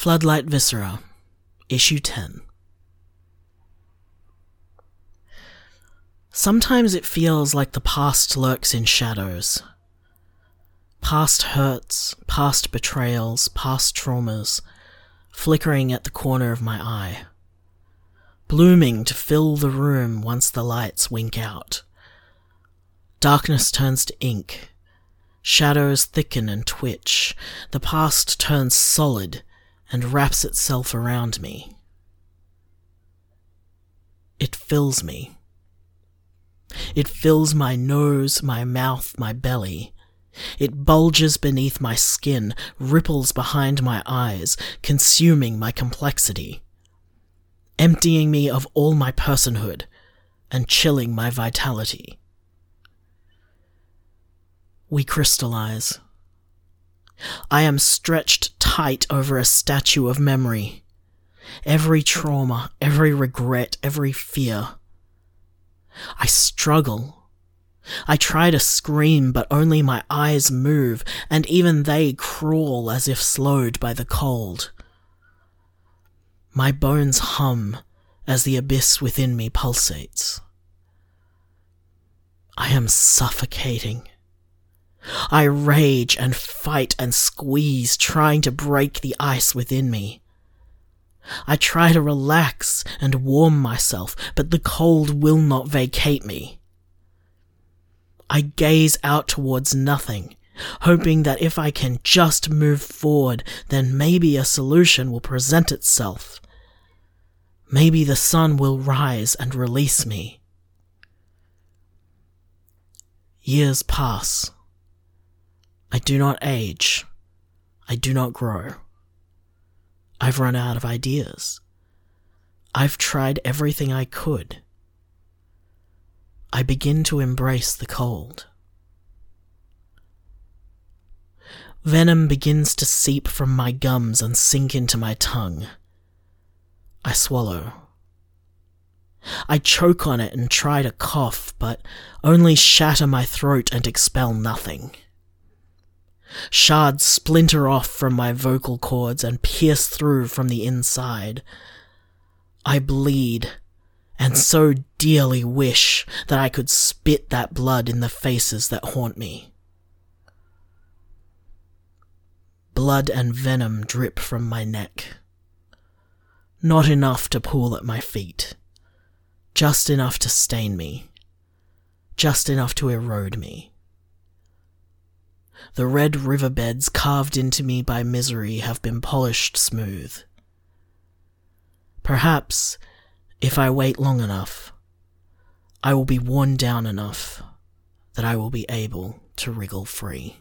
Floodlight Viscera, Issue 10. Sometimes it feels like the past lurks in shadows. Past hurts, past betrayals, past traumas, flickering at the corner of my eye. Blooming to fill the room once the lights wink out. Darkness turns to ink. Shadows thicken and twitch. The past turns solid and wraps itself around me. It fills me. It fills my nose, my mouth, my belly. It bulges beneath my skin, ripples behind my eyes, consuming my complexity, emptying me of all my personhood, and chilling my vitality. We crystallize. I am stretched tight over a statue of memory. Every trauma, every regret, every fear. I struggle. I try to scream, but only my eyes move, and even they crawl as if slowed by the cold. My bones hum as the abyss within me pulsates. I am suffocating. I rage and fight and squeeze, trying to break the ice within me. I try to relax and warm myself, but the cold will not vacate me. I gaze out towards nothing, hoping that if I can just move forward, then maybe a solution will present itself. Maybe the sun will rise and release me. Years pass. I do not age. I do not grow. I've run out of ideas. I've tried everything I could. I begin to embrace the cold. Venom begins to seep from my gums and sink into my tongue. I swallow. I choke on it and try to cough, but only shatter my throat and expel nothing. Shards splinter off from my vocal cords and pierce through from the inside. I bleed, and so dearly wish that I could spit that blood in the faces that haunt me. Blood and venom drip from my neck. Not enough to pool at my feet. Just enough to stain me. Just enough to erode me. The red riverbeds carved into me by misery have been polished smooth. Perhaps, if I wait long enough, I will be worn down enough that I will be able to wriggle free.